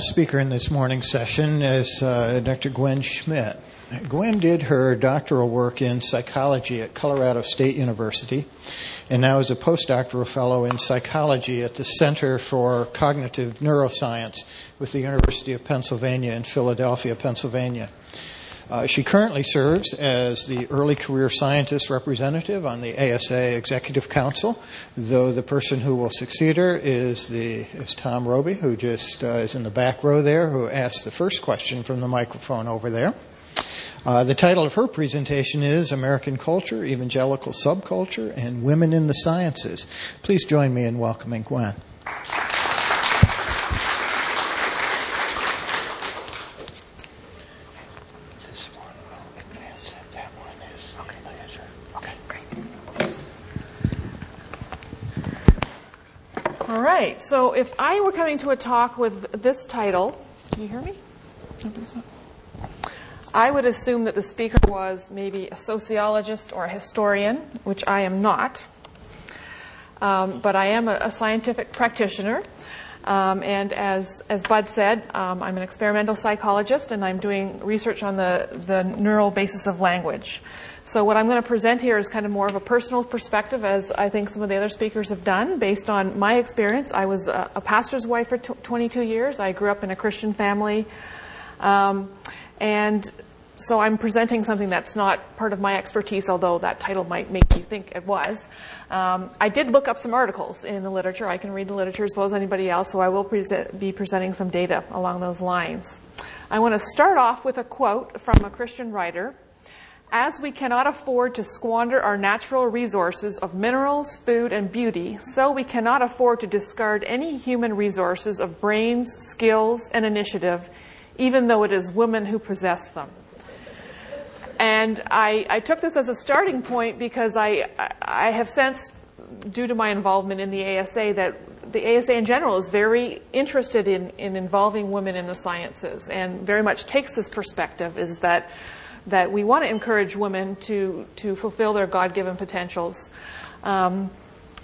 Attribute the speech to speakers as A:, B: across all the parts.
A: speaker in this morning's session is uh, Dr. Gwen Schmidt. Gwen did her doctoral work in psychology at Colorado State University and now is a postdoctoral fellow in psychology at the Center for Cognitive Neuroscience with the University of Pennsylvania in Philadelphia, Pennsylvania. Uh, she currently serves as the early career scientist representative on the ASA Executive Council, though the person who will succeed her is the is Tom Roby, who just uh, is in the back row there, who asked the first question from the microphone over there. Uh, the title of her presentation is American Culture, Evangelical Subculture, and Women in the Sciences. Please join me in welcoming Gwen.
B: All right, so if I were coming to a talk with this title, can you hear me? I would assume that the speaker was maybe a sociologist or a historian, which I am not. Um, but I am a, a scientific practitioner. Um, and as, as Bud said, um, I'm an experimental psychologist and I'm doing research on the, the neural basis of language. So what I'm going to present here is kind of more of a personal perspective, as I think some of the other speakers have done, based on my experience. I was a, a pastor's wife for t- 22 years. I grew up in a Christian family. Um, and so I'm presenting something that's not part of my expertise, although that title might make you think it was. Um, I did look up some articles in the literature. I can read the literature as well as anybody else, so I will present, be presenting some data along those lines. I want to start off with a quote from a Christian writer. As we cannot afford to squander our natural resources of minerals, food, and beauty, so we cannot afford to discard any human resources of brains, skills, and initiative, even though it is women who possess them. And I, I took this as a starting point because I, I have sensed, due to my involvement in the ASA, that the ASA in general is very interested in, in involving women in the sciences and very much takes this perspective is that, that we want to encourage women to, to fulfill their God given potentials. Um,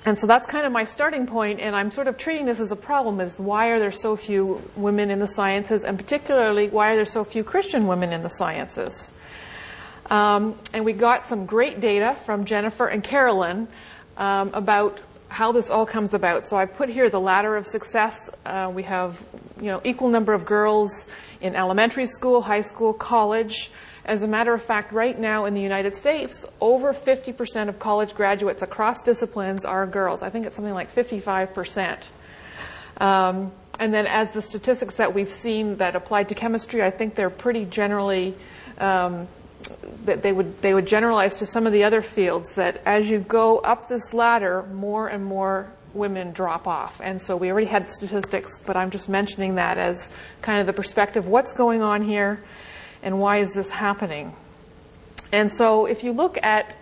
B: and so that's kind of my starting point, and I'm sort of treating this as a problem: is why are there so few women in the sciences, and particularly why are there so few Christian women in the sciences? Um, and we got some great data from Jennifer and Carolyn um, about how this all comes about. So I put here the ladder of success. Uh, we have, you know, equal number of girls in elementary school, high school, college. As a matter of fact, right now in the United States, over 50% of college graduates across disciplines are girls. I think it's something like 55%. Um, and then as the statistics that we've seen that applied to chemistry, I think they're pretty generally um, that they would they would generalize to some of the other fields that as you go up this ladder, more and more women drop off. And so we already had statistics, but I'm just mentioning that as kind of the perspective what's going on here and why is this happening. And so if you look at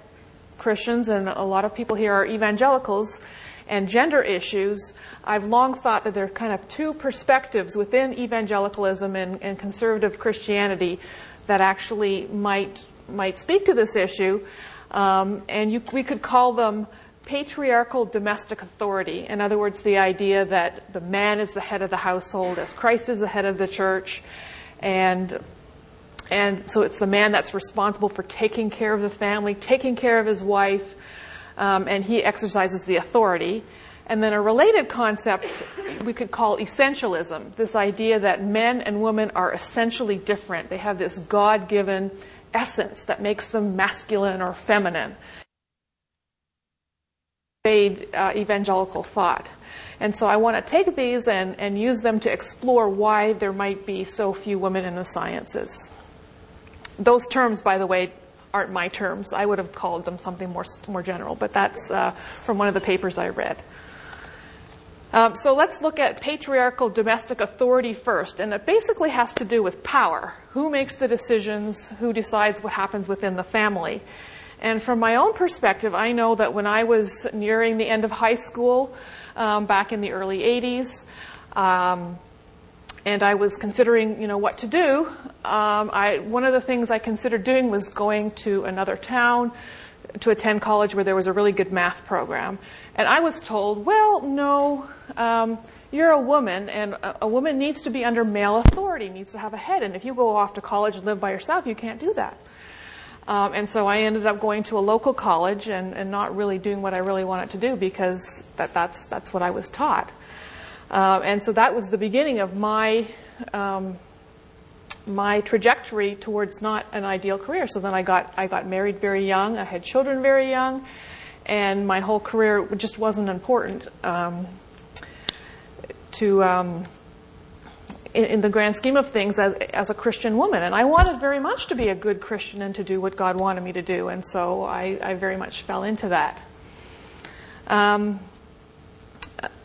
B: Christians, and a lot of people here are evangelicals, and gender issues, I've long thought that there are kind of two perspectives within evangelicalism and, and conservative Christianity that actually might might speak to this issue, um, and you, we could call them patriarchal domestic authority. In other words, the idea that the man is the head of the household, as Christ is the head of the church, and and so it's the man that's responsible for taking care of the family, taking care of his wife, um, and he exercises the authority. And then a related concept we could call essentialism this idea that men and women are essentially different. They have this God given essence that makes them masculine or feminine. Uh, evangelical thought. And so I want to take these and, and use them to explore why there might be so few women in the sciences. Those terms, by the way, aren't my terms. I would have called them something more, more general, but that's uh, from one of the papers I read. Um, so let's look at patriarchal domestic authority first, and it basically has to do with power. Who makes the decisions? Who decides what happens within the family? And from my own perspective, I know that when I was nearing the end of high school um, back in the early 80s, um, and I was considering, you know, what to do. Um, I, one of the things I considered doing was going to another town to attend college where there was a really good math program. And I was told, well, no, um, you're a woman, and a, a woman needs to be under male authority, needs to have a head. And if you go off to college and live by yourself, you can't do that. Um, and so I ended up going to a local college and, and not really doing what I really wanted to do because that, that's, that's what I was taught. Uh, and so that was the beginning of my, um, my trajectory towards not an ideal career. So then I got, I got married very young, I had children very young, and my whole career just wasn't important um, to um, in, in, the grand scheme of things as, as a Christian woman. And I wanted very much to be a good Christian and to do what God wanted me to do. And so I, I very much fell into that. Um,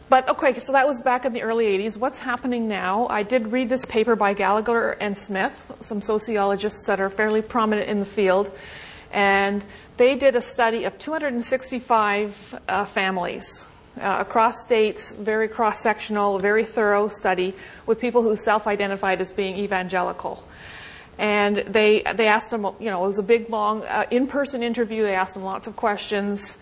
B: but okay, so that was back in the early 80s. What's happening now? I did read this paper by Gallagher and Smith, some sociologists that are fairly prominent in the field. And they did a study of 265 uh, families uh, across states, very cross sectional, very thorough study with people who self identified as being evangelical. And they, they asked them, you know, it was a big, long uh, in person interview. They asked them lots of questions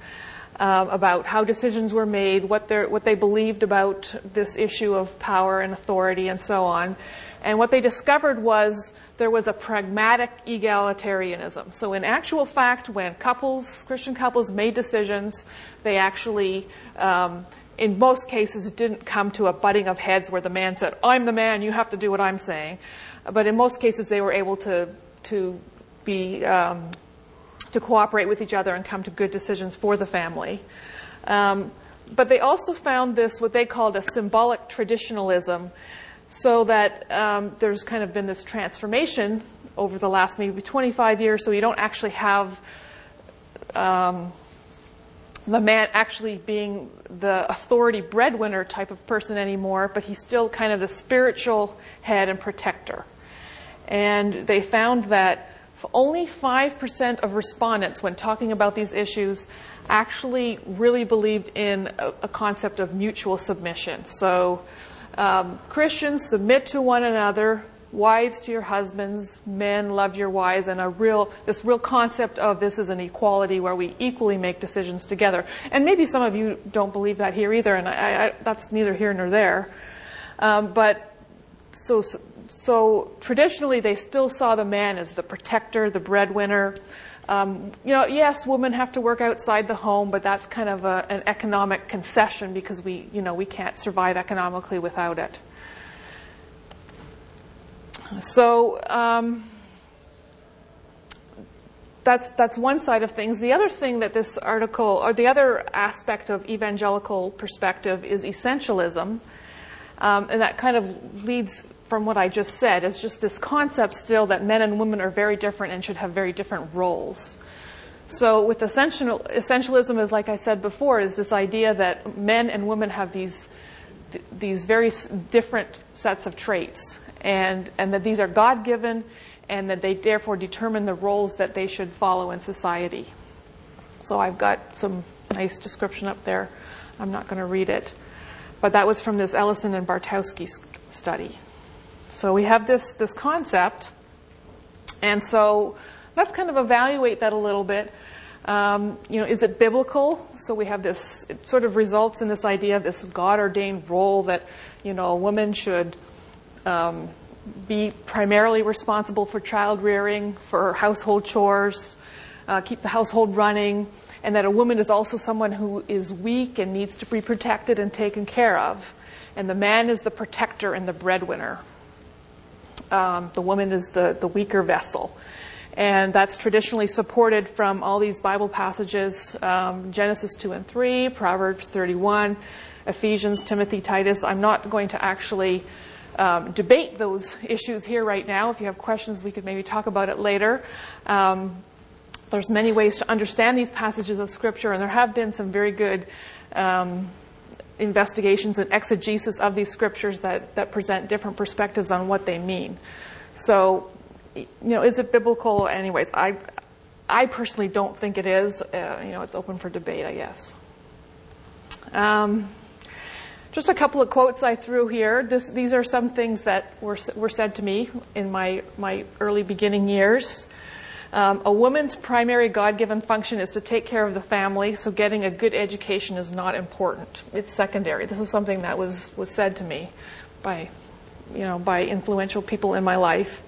B: uh, about how decisions were made, what, what they believed about this issue of power and authority, and so on. And what they discovered was there was a pragmatic egalitarianism. So, in actual fact, when couples, Christian couples, made decisions, they actually, um, in most cases, didn't come to a butting of heads where the man said, I'm the man, you have to do what I'm saying. But in most cases, they were able to, to be, um, to cooperate with each other and come to good decisions for the family. Um, but they also found this, what they called a symbolic traditionalism, so that um, there's kind of been this transformation over the last maybe 25 years, so you don't actually have um, the man actually being the authority breadwinner type of person anymore, but he's still kind of the spiritual head and protector. And they found that only 5% of respondents, when talking about these issues, actually really believed in a, a concept of mutual submission. So um, Christians submit to one another, wives to your husbands, men love your wives, and a real this real concept of this is an equality where we equally make decisions together. And maybe some of you don't believe that here either, and I, I, that's neither here nor there. Um, but so so traditionally, they still saw the man as the protector, the breadwinner. Um, you know, yes, women have to work outside the home, but that's kind of a, an economic concession because we, you know, we can't survive economically without it. So um, that's that's one side of things. The other thing that this article, or the other aspect of evangelical perspective, is essentialism, um, and that kind of leads from what I just said is just this concept still that men and women are very different and should have very different roles. So with essential, essentialism is like I said before, is this idea that men and women have these these very different sets of traits, and and that these are God given, and that they therefore determine the roles that they should follow in society. So I've got some nice description up there. I'm not going to read it, but that was from this Ellison and Bartkowski study. So we have this, this concept, and so let's kind of evaluate that a little bit. Um, you know, is it biblical? So we have this, it sort of results in this idea of this God ordained role that, you know, a woman should um, be primarily responsible for child rearing, for household chores, uh, keep the household running, and that a woman is also someone who is weak and needs to be protected and taken care of. And the man is the protector and the breadwinner. Um, the woman is the, the weaker vessel. And that's traditionally supported from all these Bible passages um, Genesis 2 and 3, Proverbs 31, Ephesians, Timothy, Titus. I'm not going to actually um, debate those issues here right now. If you have questions, we could maybe talk about it later. Um, there's many ways to understand these passages of Scripture, and there have been some very good um, investigations and exegesis of these scriptures that, that present different perspectives on what they mean. So, you know, is it biblical? Anyways, I, I personally don't think it is. Uh, you know, it's open for debate, I guess. Um, just a couple of quotes I threw here. This, these are some things that were, were said to me in my, my early beginning years. Um, a woman's primary God given function is to take care of the family, so getting a good education is not important. It's secondary. This is something that was, was said to me by, you know, by influential people in my life.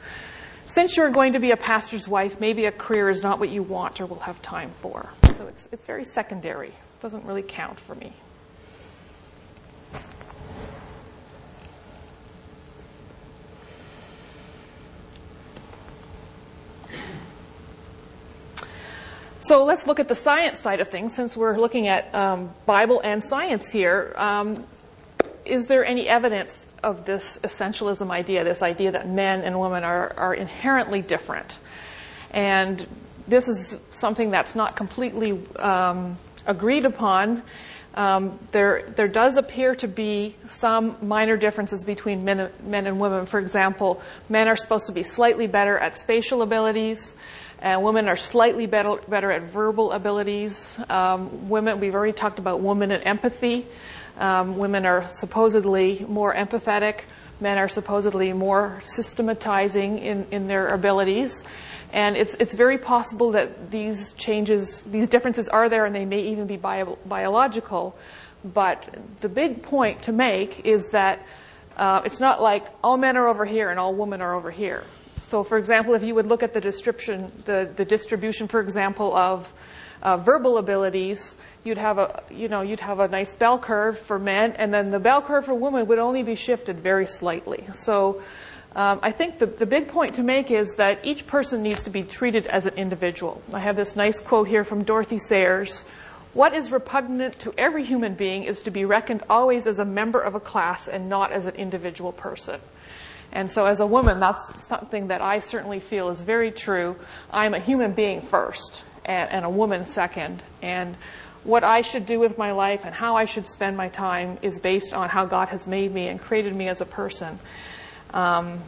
B: Since you're going to be a pastor's wife, maybe a career is not what you want or will have time for. So it's, it's very secondary. It doesn't really count for me. So let's look at the science side of things since we're looking at um, Bible and science here. Um, is there any evidence of this essentialism idea, this idea that men and women are, are inherently different? And this is something that's not completely um, agreed upon. Um, there, there does appear to be some minor differences between men, men and women. For example, men are supposed to be slightly better at spatial abilities. And women are slightly better, better at verbal abilities. Um, women, we've already talked about women and empathy. Um, women are supposedly more empathetic. Men are supposedly more systematizing in, in their abilities. And it's, it's very possible that these changes, these differences are there and they may even be bio, biological. But the big point to make is that uh, it's not like all men are over here and all women are over here. So, for example, if you would look at the distribution, the, the distribution, for example, of uh, verbal abilities, you'd have a, you know, you'd have a nice bell curve for men, and then the bell curve for women would only be shifted very slightly. So, um, I think the, the big point to make is that each person needs to be treated as an individual. I have this nice quote here from Dorothy Sayers. What is repugnant to every human being is to be reckoned always as a member of a class and not as an individual person. And so as a woman, that's something that I certainly feel is very true. I'm a human being first and, and, a woman second. And what I should do with my life and how I should spend my time is based on how God has made me and created me as a person. Um,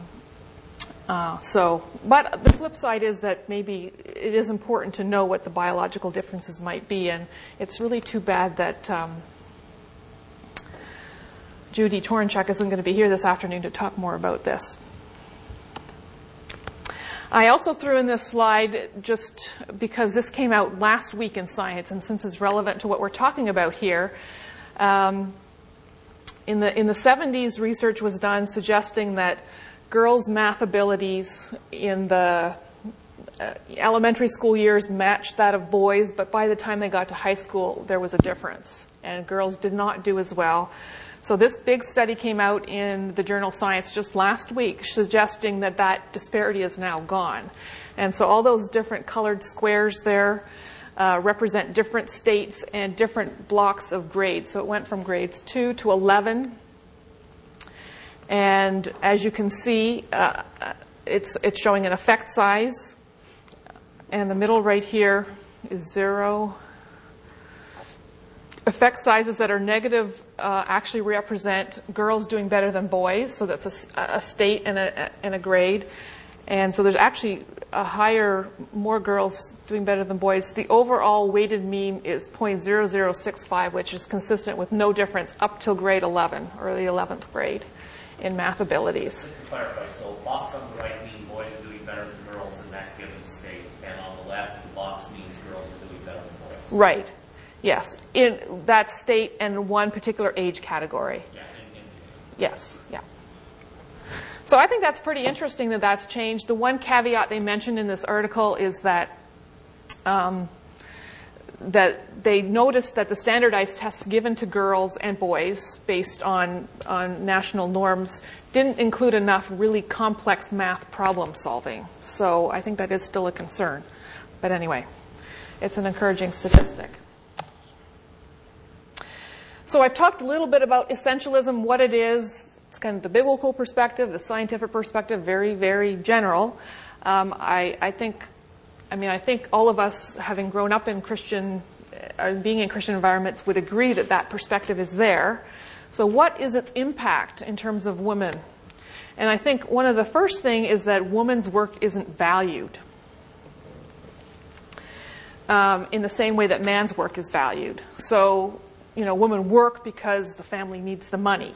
B: uh, so, but the flip side is that maybe it is important to know what the biological differences might be, and it's really too bad that um, Judy Toronchuk isn't going to be here this afternoon to talk more about this. I also threw in this slide just because this came out last week in Science, and since it's relevant to what we're talking about here. Um, in the in the 70s, research was done suggesting that girls' math abilities in the uh, elementary school years matched that of boys, but by the time they got to high school, there was a difference, and girls did not do as well. So this big study came out in the journal Science just last week, suggesting that that disparity is now gone. And so all those different colored squares there uh, represent different states and different blocks of grades. So it went from grades 2 to 11. And as you can see, uh, it's, it's showing an effect size. And the middle right here is 0, effect sizes that are negative uh, actually represent girls doing better than boys, so that's a, a state and a, and a, grade. And so there's actually a higher, more girls doing better than boys. The overall weighted mean is 0.0065, which is consistent with no difference up till grade 11 or the 11th grade in math abilities.
C: Just to clarify, so box on the right mean boys are doing better than girls in that given state, and on the left, box means girls are doing better than boys.
B: Right. Yes, in that state and one particular age category.
C: Yeah, in, in,
B: Yes, yeah. So I think that's pretty interesting that that's changed. The one caveat they mentioned in this article is that um, that they noticed that the standardized tests given to girls and boys based on on national norms didn't include enough really complex math problem solving. So I think that is still a concern. But anyway, it's an encouraging statistic. So I've talked a little bit about essentialism, what it is. It's kind of the biblical perspective, the scientific perspective, very, very general. Um, I, I, think, I mean, I think all of us, having grown up in Christian, uh, being in Christian environments, would agree that that perspective is there. So what is its impact in terms of women? And I think one of the first thing is that woman's work isn't valued. Um, in the same way that man's work is valued. So you know, women work because the family needs the money.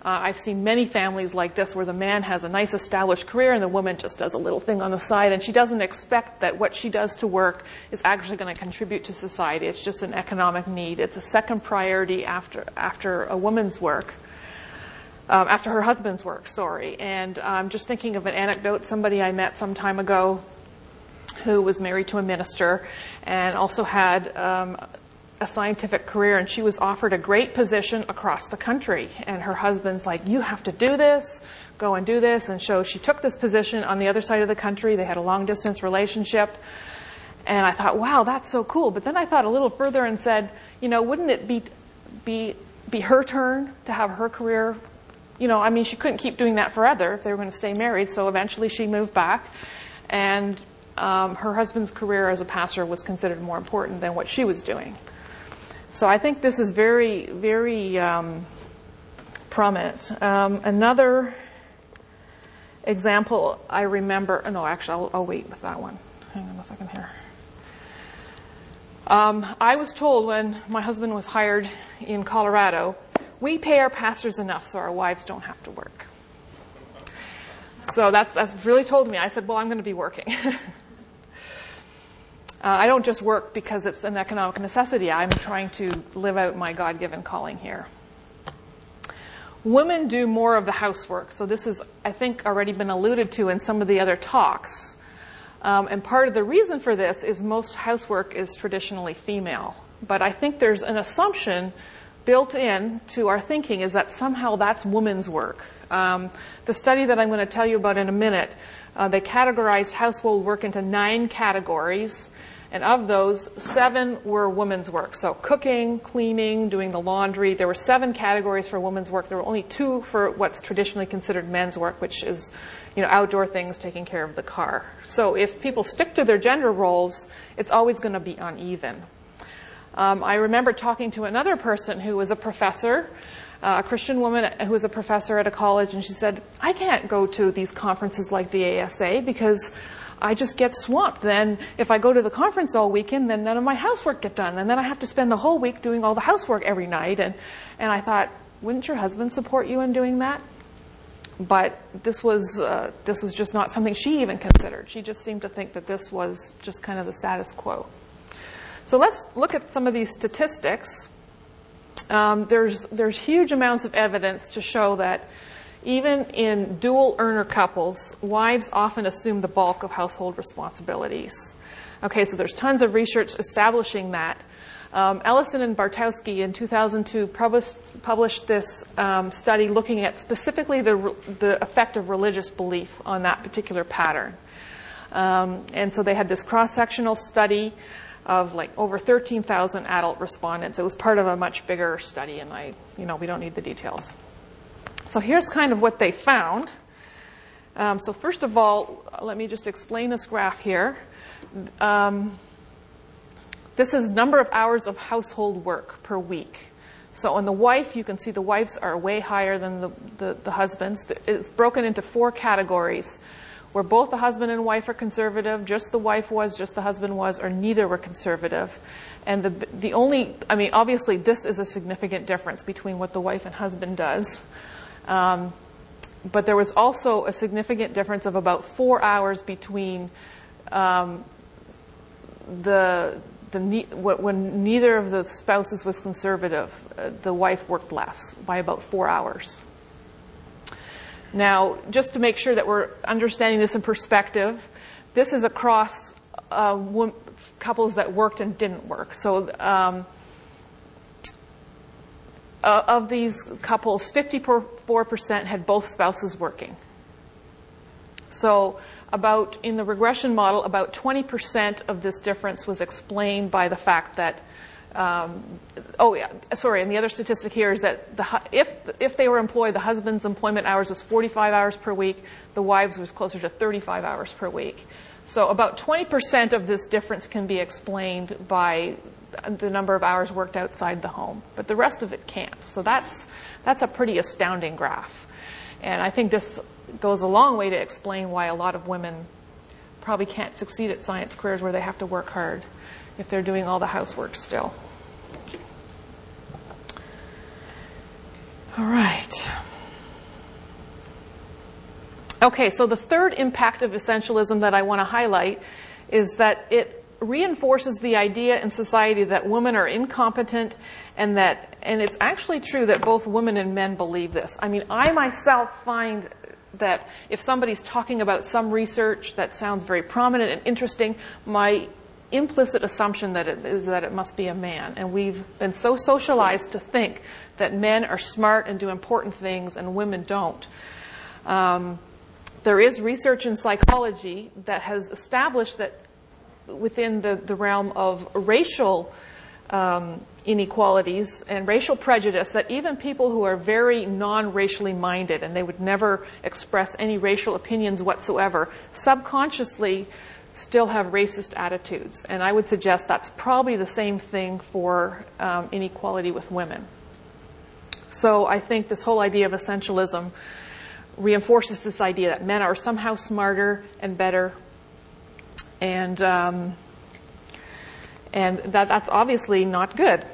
B: Uh, I've seen many families like this where the man has a nice established career and the woman just does a little thing on the side and she doesn't expect that what she does to work is actually going to contribute to society. It's just an economic need. It's a second priority after, after a woman's work. Um, after her husband's work, sorry. And I'm um, just thinking of an anecdote. Somebody I met some time ago who was married to a minister and also had um, a scientific career and she was offered a great position across the country. And her husband's like, you have to do this, go and do this. And so she took this position on the other side of the country. They had a long distance relationship. And I thought, wow, that's so cool. But then I thought a little further and said, you know, wouldn't it be, be, be her turn to have her career? You know, I mean, she couldn't keep doing that forever if they were going to stay married. So eventually she moved back and um, her husband's career as a pastor was considered more important than what she was doing. So I think this is very, very um, prominent. Um, another example I remember, no, actually, I'll, I'll, wait with that one. Hang on a second here. Um, I was told when my husband was hired in Colorado, we pay our pastors enough so our wives don't have to work. So that's, that's really told me. I said, well, I'm going to be working. Uh, I don't just work because it's an economic necessity. I'm trying to live out my God given calling here. Women do more of the housework. So this has, I think, already been alluded to in some of the other talks. Um, and part of the reason for this is most housework is traditionally female. But I think there's an assumption built in to our thinking is that somehow that's women's work. Um, the study that I'm going to tell you about in a minute, uh, they categorized household work into nine categories. And of those, seven were women's work. So cooking, cleaning, doing the laundry. There were seven categories for women's work. There were only two for what's traditionally considered men's work, which is, you know, outdoor things, taking care of the car. So if people stick to their gender roles, it's always going to be uneven. Um, I remember talking to another person who was a professor, uh, a Christian woman who was a professor at a college, and she said, I can't go to these conferences like the ASA because I just get swamped. Then if I go to the conference all weekend, then none of my housework get done. And then I have to spend the whole week doing all the housework every night. And, and I thought, wouldn't your husband support you in doing that? But this was, uh, this was just not something she even considered. She just seemed to think that this was just kind of the status quo. So let's look at some of these statistics. Um, there's, there's huge amounts of evidence to show that even in dual earner couples, wives often assume the bulk of household responsibilities. Okay, so there's tons of research establishing that. Um, Ellison and Bartkowski in 2002 published, published this um, study looking at specifically the, the effect of religious belief on that particular pattern. Um, and so they had this cross sectional study of like over 13,000 adult respondents. It was part of a much bigger study, and I, you know, we don't need the details. So here's kind of what they found. Um, so first of all, let me just explain this graph here. Um, this is number of hours of household work per week. So on the wife, you can see the wives are way higher than the, the, the husbands. It's broken into four categories where both the husband and wife are conservative, just the wife was, just the husband was, or neither were conservative. And the, the only, I mean, obviously this is a significant difference between what the wife and husband does. Um, but there was also a significant difference of about four hours between um, the the when neither of the spouses was conservative, uh, the wife worked less by about four hours. Now, just to make sure that we're understanding this in perspective, this is across uh, couples that worked and didn't work. So. Um, uh, of these couples, 54% had both spouses working. So, about in the regression model, about 20% of this difference was explained by the fact that. Um, oh yeah, sorry. And the other statistic here is that the, if if they were employed, the husband's employment hours was 45 hours per week. The wives was closer to 35 hours per week. So about 20% of this difference can be explained by the number of hours worked outside the home, but the rest of it can't. So that's, that's a pretty astounding graph. And I think this goes a long way to explain why a lot of women probably can't succeed at science careers where they have to work hard if they're doing all the housework still. All right. Okay, so the third impact of essentialism that I want to highlight is that it reinforces the idea in society that women are incompetent and that and it's actually true that both women and men believe this. I mean, I myself find that if somebody's talking about some research that sounds very prominent and interesting, my implicit assumption that it is that it must be a man. And we've been so socialized to think that men are smart and do important things and women don't. Um, there is research in psychology that has established that within the, the realm of racial um, inequalities and racial prejudice that even people who are very non-racially minded and they would never express any racial opinions whatsoever subconsciously still have racist attitudes. And i would suggest that's probably the same thing for um, inequality with women. So i think this whole idea of essentialism reinforces this idea that men are somehow smarter and better and um, and that, that's obviously not good.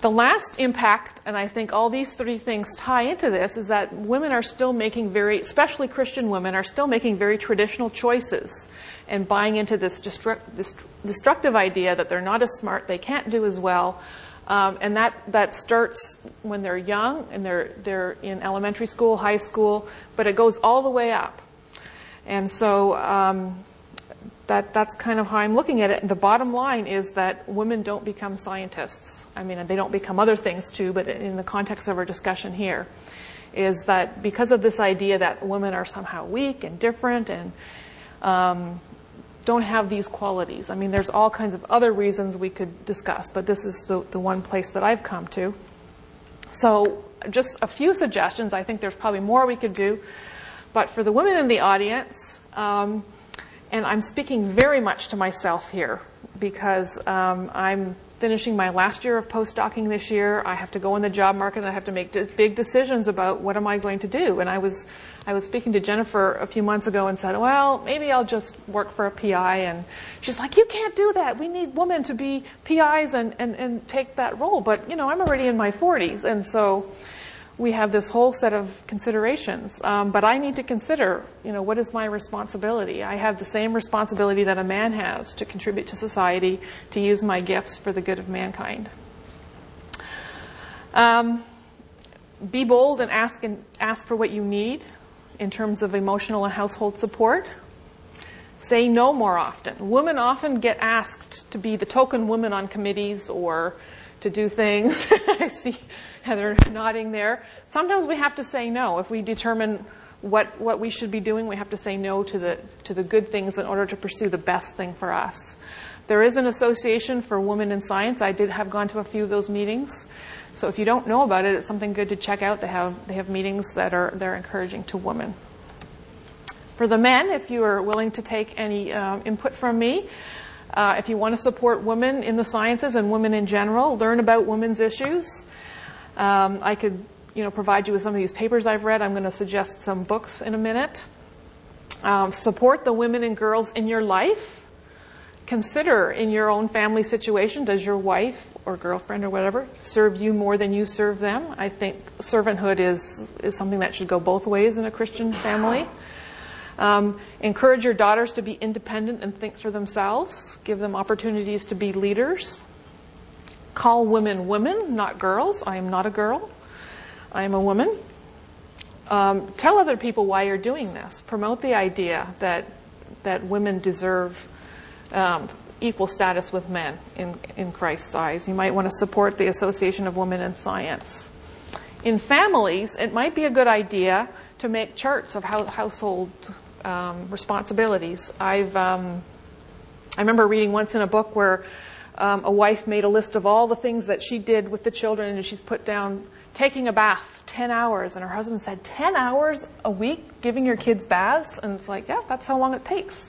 B: The last impact, and I think all these three things tie into this, is that women are still making very, especially Christian women, are still making very traditional choices and buying into this destructive idea that they're not as smart, they can't do as well. Um, and that, that starts when they're young and they're, they're in elementary school, high school, but it goes all the way up. And so um, that, that's kind of how I'm looking at it. And The bottom line is that women don't become scientists. I mean, they don't become other things too, but in the context of our discussion here, is that because of this idea that women are somehow weak and different and um, don't have these qualities. I mean, there's all kinds of other reasons we could discuss, but this is the, the one place that I've come to. So, just a few suggestions. I think there's probably more we could do. But for the women in the audience, um, and I'm speaking very much to myself here because um, I'm finishing my last year of postdocing this year. I have to go in the job market and I have to make big decisions about what am I going to do. And I was, I was speaking to Jennifer a few months ago and said, well, maybe I'll just work for a PI. And she's like, you can't do that. We need women to be PIs and, and, and take that role. But, you know, I'm already in my 40s. And so, we have this whole set of considerations. Um, but I need to consider, you know, what is my responsibility? I have the same responsibility that a man has to contribute to society, to use my gifts for the good of mankind. Um, be bold and ask and ask for what you need in terms of emotional and household support. Say no more often. Women often get asked to be the token woman on committees or to do things. I see Heather nodding there. Sometimes we have to say no. If we determine what, what we should be doing, we have to say no to the, to the good things in order to pursue the best thing for us. There is an association for women in science. I did have gone to a few of those meetings. So if you don't know about it, it's something good to check out. They have, they have meetings that are, they're encouraging to women. For the men, if you are willing to take any um, input from me, uh, if you want to support women in the sciences and women in general, learn about women's issues, um, I could, you know, provide you with some of these papers I've read. I'm going to suggest some books in a minute. Um, support the women and girls in your life. Consider in your own family situation, does your wife or girlfriend or whatever serve you more than you serve them? I think servanthood is, is something that should go both ways in a Christian family. Um, encourage your daughters to be independent and think for themselves. Give them opportunities to be leaders. Call women women, not girls. I am not a girl. I am a woman. Um, tell other people why you're doing this. Promote the idea that that women deserve um, equal status with men in in Christ's eyes. You might want to support the Association of Women in Science. In families, it might be a good idea to make charts of how, household um, responsibilities. I've um, I remember reading once in a book where um, a wife made a list of all the things that she did with the children, and she's put down taking a bath 10 hours. And her husband said, 10 hours a week giving your kids baths? And it's like, yeah, that's how long it takes.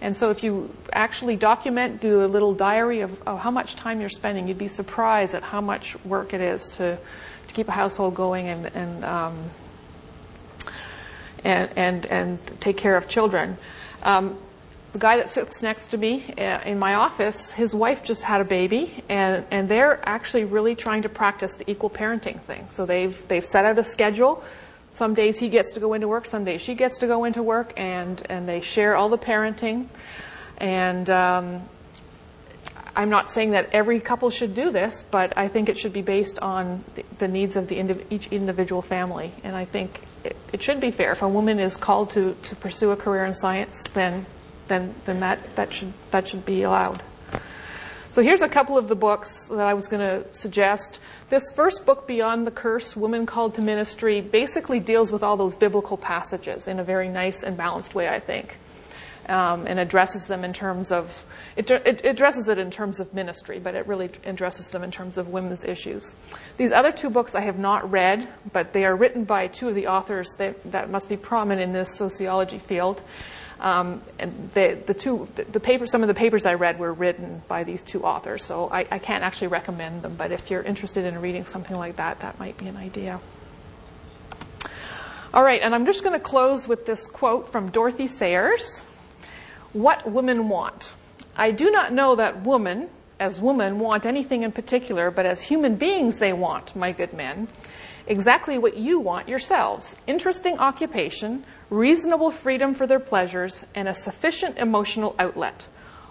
B: And so if you actually document, do a little diary of, of how much time you're spending, you'd be surprised at how much work it is to, to keep a household going and, and, um, and, and, and take care of children. Um, the guy that sits next to me uh, in my office, his wife just had a baby, and, and they're actually really trying to practice the equal parenting thing. So they've, they've set out a schedule some days he gets to go into work, some days she gets to go into work, and, and they share all the parenting. And um, I'm not saying that every couple should do this, but I think it should be based on the, the needs of the indiv- each individual family. And I think it, it, should be fair. If a woman is called to, to pursue a career in science, then then then that, that should that should be allowed. So here's a couple of the books that I was going to suggest. This first book, Beyond the Curse, Women Called to Ministry, basically deals with all those biblical passages in a very nice and balanced way, I think, um, and addresses them in terms of it, it, addresses it in terms of ministry, but it really addresses them in terms of women's issues. These other two books I have not read, but they are written by two of the authors that, that must be prominent in this sociology field. Um, and the, the two, the, the paper, some of the papers I read were written by these two authors, so I, I can't actually recommend them. But if you're interested in reading something like that, that might be an idea. All right, and I'm just going to close with this quote from Dorothy Sayers. What women want. I do not know that women, as women, want anything in particular, but as human beings they want, my good men, exactly what you want yourselves interesting occupation, reasonable freedom for their pleasures, and a sufficient emotional outlet.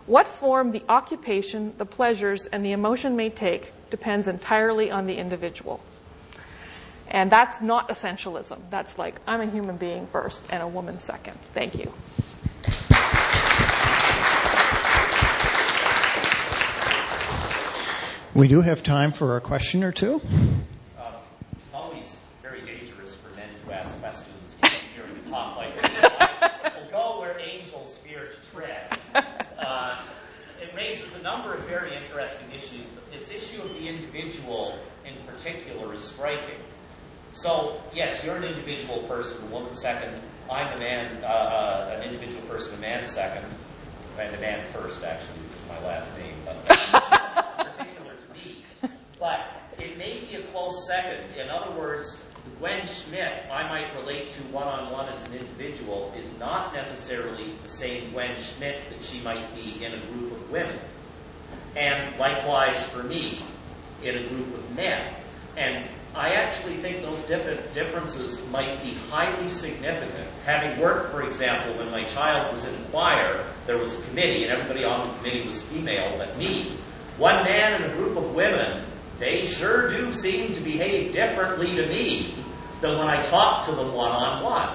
B: What form the occupation, the pleasures, and the emotion may take depends entirely on the individual. And that's not essentialism. That's like, I'm a human being first and a woman second. Thank you.
A: We do have time for a question or two.
C: So, yes, you're an individual first and a woman second. I'm a man, uh, uh, an individual first and a man second. And a man first, actually, is my last name, but particular to me. But it may be a close second. In other words, Gwen Schmidt, I might relate to one on one as an individual, is not necessarily the same Gwen Schmidt that she might be in a group of women. And likewise for me, in a group of men. And I actually think those differences might be highly significant. Having worked, for example, when my child was in choir, there was a committee, and everybody on the committee was female but me. One man and a group of women, they sure do seem to behave differently to me than when I talk to them one on one.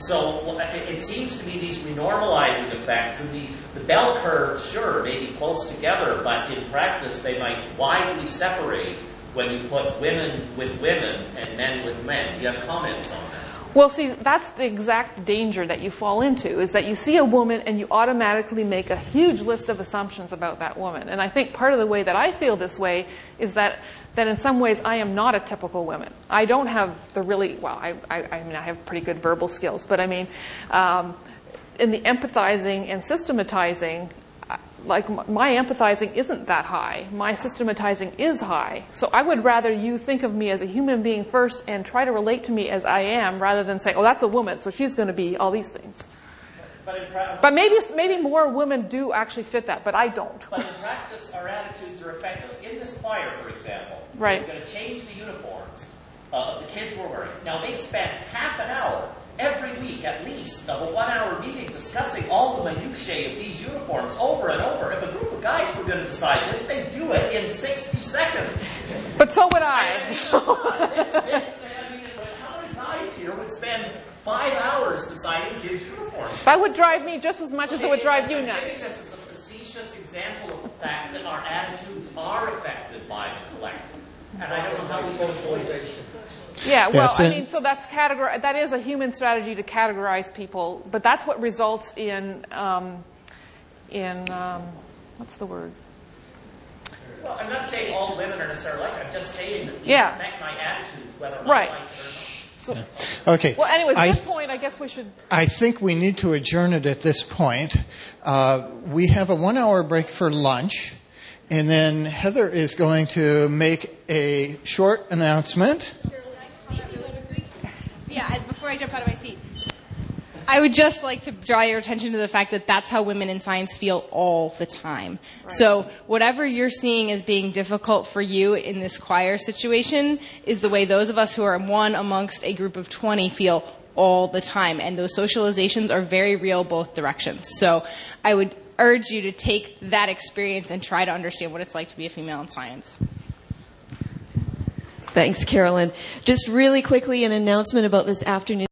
C: So it seems to be these renormalizing effects, and these the bell curve, sure, may be close together, but in practice they might widely separate when you put women with women and men with men. Do you have comments on that?
B: Well, see, that's the exact danger that you fall into, is that you see a woman and you automatically make a huge list of assumptions about that woman. And I think part of the way that I feel this way is that, that in some ways I am not a typical woman. I don't have the really, well, I, I, I mean, I have pretty good verbal skills, but I mean, um, in the empathizing and systematizing, like my empathizing isn't that high. My systematizing is high. So I would rather you think of me as a human being first and try to relate to me as I am rather than say, oh, that's a woman, so she's going to be all these things. But, pra- but maybe maybe more women do actually fit that, but I don't.
C: But in practice, our attitudes are effective. In this choir, for example,
B: right.
C: we're going to change the uniforms uh, the kids were wearing. Now they spent half an hour every week at least of a one hour meeting discussing all the minutiae of these uniforms over and over. If a group of guys were going to decide this, they'd do it in 60 seconds.
B: But so would I.
C: I mean, this, this, I mean, how many guys here would spend five hours deciding kids' uniforms?
B: That would drive me just as much so as it would drive you nuts.
C: This is a facetious example of the fact that our attitudes are affected by the collective. And I don't know how we can avoid it.
B: Yeah, well, yes, I mean, so that's categor- that is a human strategy to categorize people, but that's what results in um, in um, what's the word?
C: Well, I'm not saying all women are necessarily like. I'm just saying that these
B: yeah.
C: affect my attitudes, whether
B: right.
C: I like
A: so, okay.
B: Well, anyways, at this point, I guess we should.
A: I think we need to adjourn it at this point. Uh, we have a one-hour break for lunch. And then Heather is going to make a short announcement.
D: Yeah, as before I jump out of my seat. I would just like to draw your attention to the fact that that's how women in science feel all the time. So whatever you're seeing as being difficult for you in this choir situation is the way those of us who are one amongst a group of 20 feel all the time. And those socializations are very real both directions. So I would urge you to take that experience and try to understand what it's like to be a female in science.
E: Thanks, Carolyn. Just really quickly, an announcement about this afternoon.